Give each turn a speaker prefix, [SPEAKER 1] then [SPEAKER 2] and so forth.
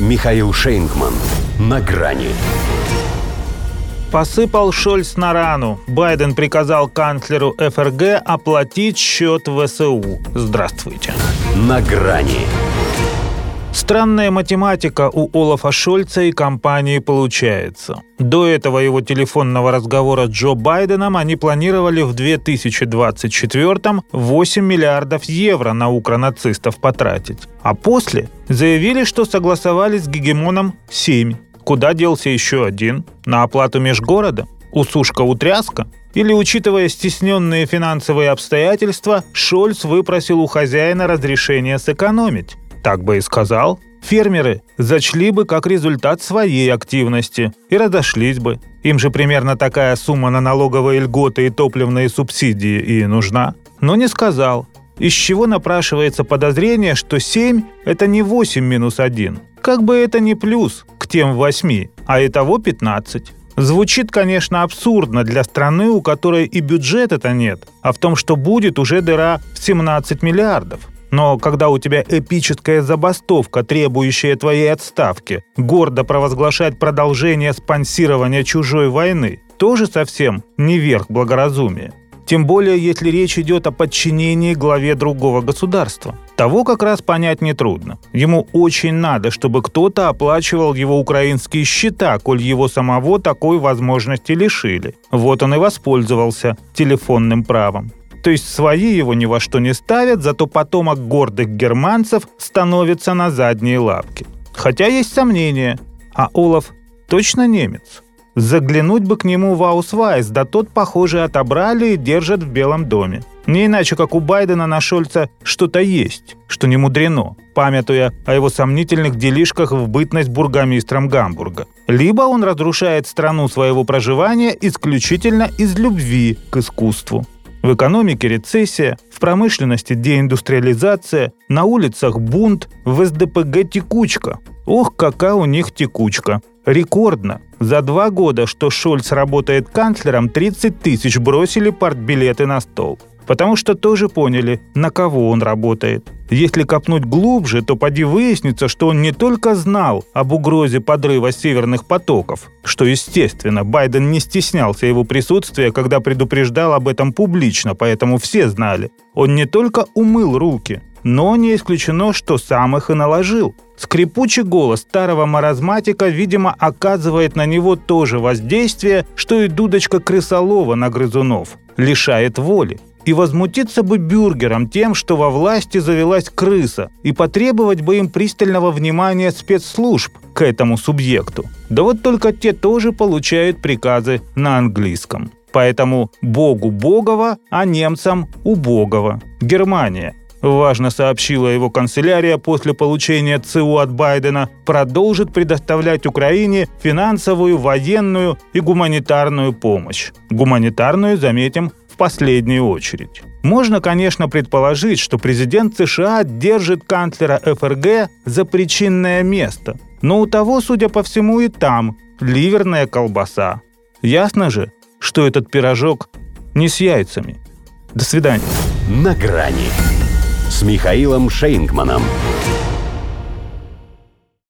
[SPEAKER 1] Михаил Шейнгман. На грани.
[SPEAKER 2] Посыпал Шольц на рану. Байден приказал канцлеру ФРГ оплатить счет ВСУ. Здравствуйте.
[SPEAKER 1] На грани.
[SPEAKER 2] Странная математика у Олафа Шольца и компании получается. До этого его телефонного разговора с Джо Байденом они планировали в 2024 8 миллиардов евро на укронацистов потратить. А после заявили, что согласовали с гегемоном 7. Куда делся еще один? На оплату межгорода? Усушка-утряска? Или, учитывая стесненные финансовые обстоятельства, Шольц выпросил у хозяина разрешение сэкономить? Так бы и сказал. Фермеры зачли бы как результат своей активности и разошлись бы. Им же примерно такая сумма на налоговые льготы и топливные субсидии и нужна. Но не сказал. Из чего напрашивается подозрение, что 7 – это не 8 минус 1. Как бы это не плюс к тем 8, а итого 15. Звучит, конечно, абсурдно для страны, у которой и бюджета-то нет, а в том, что будет уже дыра в 17 миллиардов. Но когда у тебя эпическая забастовка, требующая твоей отставки, гордо провозглашать продолжение спонсирования чужой войны, тоже совсем не верх благоразумия. Тем более, если речь идет о подчинении главе другого государства. Того как раз понять нетрудно. Ему очень надо, чтобы кто-то оплачивал его украинские счета, коль его самого такой возможности лишили. Вот он и воспользовался телефонным правом. То есть свои его ни во что не ставят, зато потомок гордых германцев становится на задние лапки. Хотя есть сомнения. А Олаф точно немец? Заглянуть бы к нему в Аусвайс, да тот, похоже, отобрали и держат в Белом доме. Не иначе, как у Байдена на Шольца что-то есть, что не мудрено, памятуя о его сомнительных делишках в бытность бургомистром Гамбурга. Либо он разрушает страну своего проживания исключительно из любви к искусству. В экономике рецессия, в промышленности деиндустриализация, на улицах бунт, в СДПГ текучка. Ох, какая у них текучка. Рекордно. За два года, что Шольц работает канцлером, 30 тысяч бросили партбилеты на стол потому что тоже поняли, на кого он работает. Если копнуть глубже, то поди выяснится, что он не только знал об угрозе подрыва северных потоков, что, естественно, Байден не стеснялся его присутствия, когда предупреждал об этом публично, поэтому все знали. Он не только умыл руки, но не исключено, что сам их и наложил. Скрипучий голос старого маразматика, видимо, оказывает на него то же воздействие, что и дудочка крысолова на грызунов. Лишает воли и возмутиться бы бюргерам тем, что во власти завелась крыса, и потребовать бы им пристального внимания спецслужб к этому субъекту. Да вот только те тоже получают приказы на английском. Поэтому Богу Богова, а немцам убогого. Германия, важно сообщила его канцелярия после получения ЦУ от Байдена, продолжит предоставлять Украине финансовую, военную и гуманитарную помощь. Гуманитарную, заметим, в последнюю очередь. Можно, конечно, предположить, что президент США держит канцлера ФРГ за причинное место, но у того, судя по всему, и там ливерная колбаса. Ясно же, что этот пирожок не с яйцами. До свидания.
[SPEAKER 1] На грани с Михаилом Шейнгманом.